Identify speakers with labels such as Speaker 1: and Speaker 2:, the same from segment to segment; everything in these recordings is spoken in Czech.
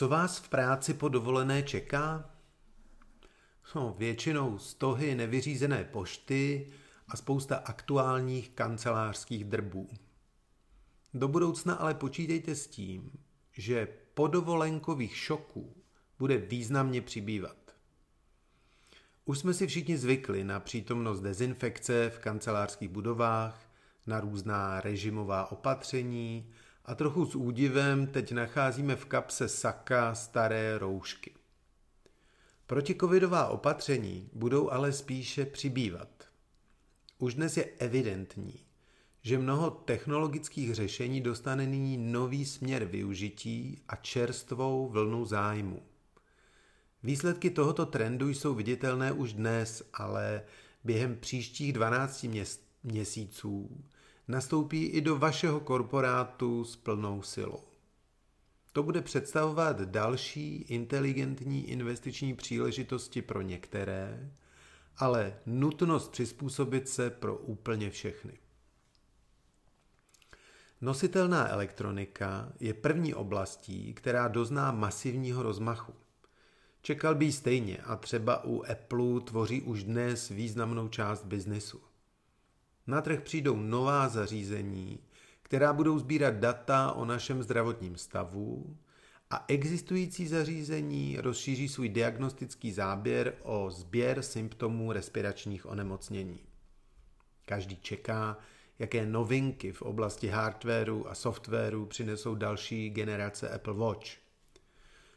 Speaker 1: Co vás v práci po dovolené čeká? No, většinou stohy nevyřízené pošty a spousta aktuálních kancelářských drbů. Do budoucna ale počítejte s tím, že podovolenkových šoků bude významně přibývat. Už jsme si všichni zvykli na přítomnost dezinfekce v kancelářských budovách, na různá režimová opatření a trochu s údivem teď nacházíme v kapse saka staré roušky. Protikovidová opatření budou ale spíše přibývat. Už dnes je evidentní, že mnoho technologických řešení dostane nyní nový směr využití a čerstvou vlnu zájmu. Výsledky tohoto trendu jsou viditelné už dnes, ale během příštích 12 měsíců nastoupí i do vašeho korporátu s plnou silou. To bude představovat další inteligentní investiční příležitosti pro některé, ale nutnost přizpůsobit se pro úplně všechny. Nositelná elektronika je první oblastí, která dozná masivního rozmachu. Čekal by stejně a třeba u Apple tvoří už dnes významnou část biznesu. Na trh přijdou nová zařízení, která budou sbírat data o našem zdravotním stavu a existující zařízení rozšíří svůj diagnostický záběr o sběr symptomů respiračních onemocnění. Každý čeká, jaké novinky v oblasti hardwareu a softwaru přinesou další generace Apple Watch.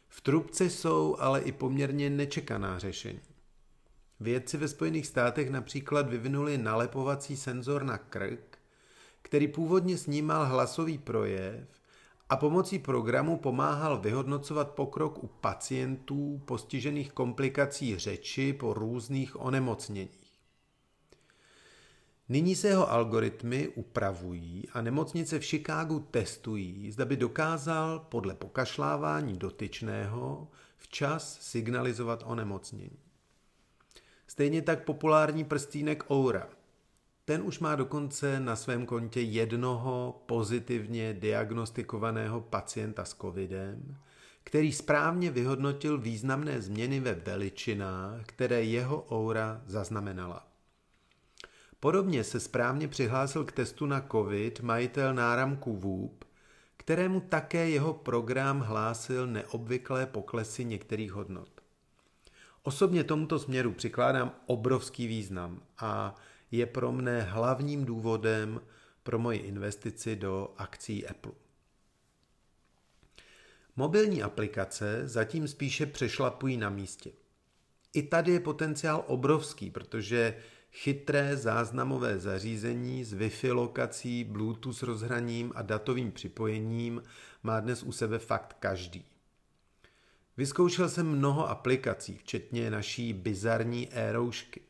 Speaker 1: V trubce jsou ale i poměrně nečekaná řešení. Vědci ve Spojených státech například vyvinuli nalepovací senzor na krk, který původně snímal hlasový projev a pomocí programu pomáhal vyhodnocovat pokrok u pacientů postižených komplikací řeči po různých onemocněních. Nyní se jeho algoritmy upravují a nemocnice v Chicagu testují, zda by dokázal podle pokašlávání dotyčného včas signalizovat onemocnění. Stejně tak populární prstýnek Oura. Ten už má dokonce na svém kontě jednoho pozitivně diagnostikovaného pacienta s covidem, který správně vyhodnotil významné změny ve veličinách, které jeho Oura zaznamenala. Podobně se správně přihlásil k testu na COVID majitel náramku Whoop, kterému také jeho program hlásil neobvyklé poklesy některých hodnot. Osobně tomuto směru přikládám obrovský význam a je pro mne hlavním důvodem pro moji investici do akcí Apple. Mobilní aplikace zatím spíše přešlapují na místě. I tady je potenciál obrovský, protože chytré záznamové zařízení s Wi-Fi lokací, Bluetooth rozhraním a datovým připojením má dnes u sebe fakt každý. Vyzkoušel jsem mnoho aplikací, včetně naší bizarní e-roušky.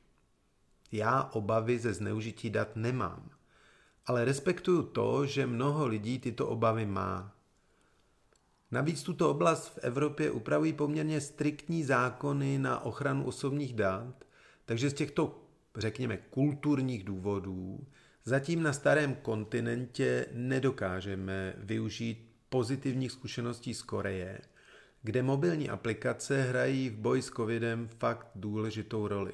Speaker 1: Já obavy ze zneužití dat nemám, ale respektuju to, že mnoho lidí tyto obavy má. Navíc tuto oblast v Evropě upravují poměrně striktní zákony na ochranu osobních dat, takže z těchto, řekněme, kulturních důvodů zatím na starém kontinentě nedokážeme využít pozitivních zkušeností z Koreje – kde mobilní aplikace hrají v boji s covidem fakt důležitou roli.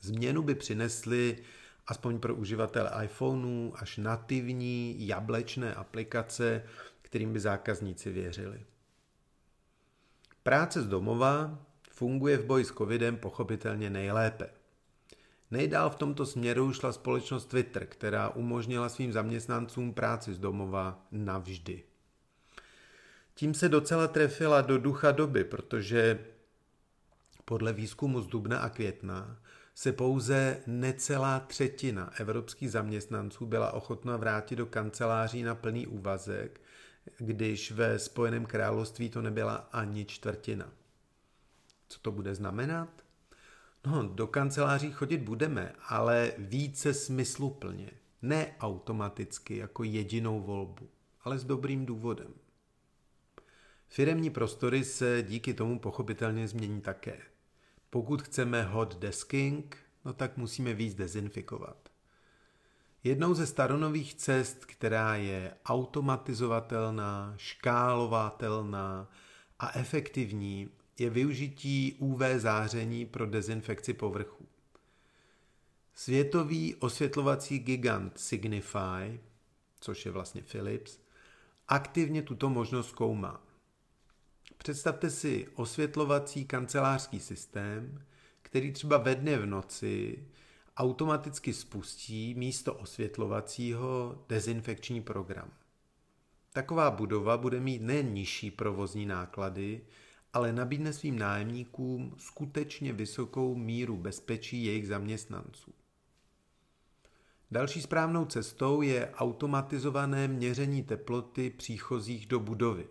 Speaker 1: Změnu by přinesly aspoň pro uživatele iPhoneů až nativní jablečné aplikace, kterým by zákazníci věřili. Práce z domova funguje v boji s covidem pochopitelně nejlépe. Nejdál v tomto směru šla společnost Twitter, která umožnila svým zaměstnancům práci z domova navždy. Tím se docela trefila do ducha doby, protože podle výzkumu z dubna a května se pouze necelá třetina evropských zaměstnanců byla ochotná vrátit do kanceláří na plný úvazek, když ve Spojeném království to nebyla ani čtvrtina. Co to bude znamenat? No, do kanceláří chodit budeme, ale více smysluplně. Ne automaticky jako jedinou volbu, ale s dobrým důvodem. Firemní prostory se díky tomu pochopitelně změní také. Pokud chceme hot desking, no tak musíme víc dezinfikovat. Jednou ze staronových cest, která je automatizovatelná, škálovatelná a efektivní je využití UV záření pro dezinfekci povrchů. Světový osvětlovací gigant Signify, což je vlastně Philips, aktivně tuto možnost zkoumá. Představte si osvětlovací kancelářský systém, který třeba ve dne v noci automaticky spustí místo osvětlovacího dezinfekční program. Taková budova bude mít nejen nižší provozní náklady, ale nabídne svým nájemníkům skutečně vysokou míru bezpečí jejich zaměstnanců. Další správnou cestou je automatizované měření teploty příchozích do budovy.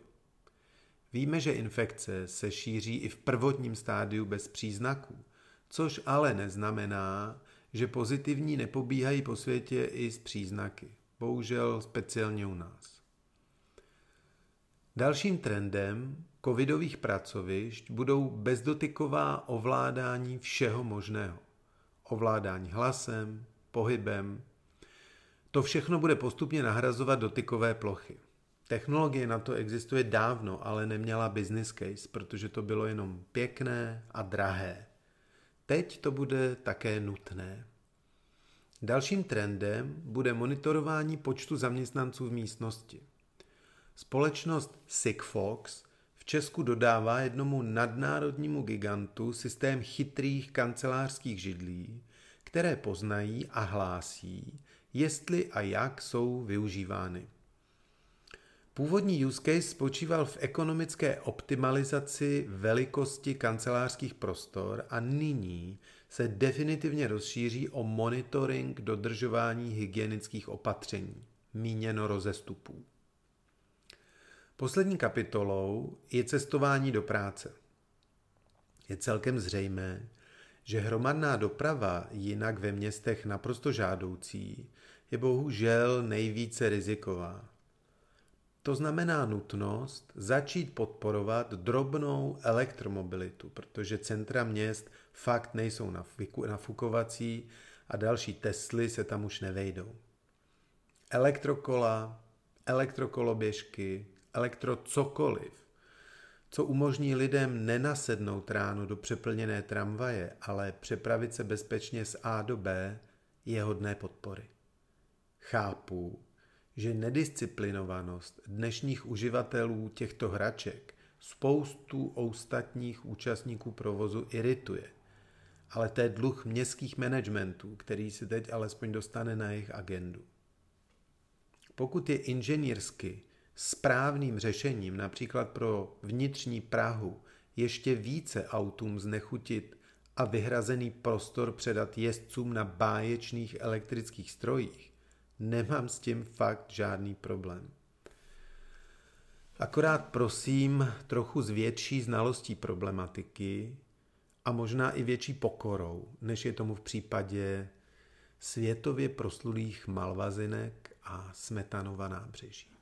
Speaker 1: Víme, že infekce se šíří i v prvotním stádiu bez příznaků, což ale neznamená, že pozitivní nepobíhají po světě i s příznaky. Bohužel speciálně u nás. Dalším trendem covidových pracovišť budou bezdotyková ovládání všeho možného. Ovládání hlasem, pohybem. To všechno bude postupně nahrazovat dotykové plochy. Technologie na to existuje dávno, ale neměla business case, protože to bylo jenom pěkné a drahé. Teď to bude také nutné. Dalším trendem bude monitorování počtu zaměstnanců v místnosti. Společnost Sigfox v Česku dodává jednomu nadnárodnímu gigantu systém chytrých kancelářských židlí, které poznají a hlásí, jestli a jak jsou využívány. Původní use case spočíval v ekonomické optimalizaci velikosti kancelářských prostor a nyní se definitivně rozšíří o monitoring dodržování hygienických opatření, míněno rozestupů. Poslední kapitolou je cestování do práce. Je celkem zřejmé, že hromadná doprava, jinak ve městech naprosto žádoucí, je bohužel nejvíce riziková. To znamená nutnost začít podporovat drobnou elektromobilitu, protože centra měst fakt nejsou nafukovací a další Tesly se tam už nevejdou. Elektrokola, elektrokoloběžky, elektro cokoliv, co umožní lidem nenasednout ráno do přeplněné tramvaje, ale přepravit se bezpečně z A do B, je hodné podpory. Chápu, že nedisciplinovanost dnešních uživatelů těchto hraček spoustu ostatních účastníků provozu irituje. Ale to je dluh městských managementů, který si teď alespoň dostane na jejich agendu. Pokud je inženýrsky správným řešením například pro vnitřní Prahu ještě více autům znechutit a vyhrazený prostor předat jezdcům na báječných elektrických strojích, Nemám s tím fakt žádný problém. Akorát prosím trochu s větší znalostí problematiky a možná i větší pokorou, než je tomu v případě světově proslulých malvazinek a smetanova nábřeží.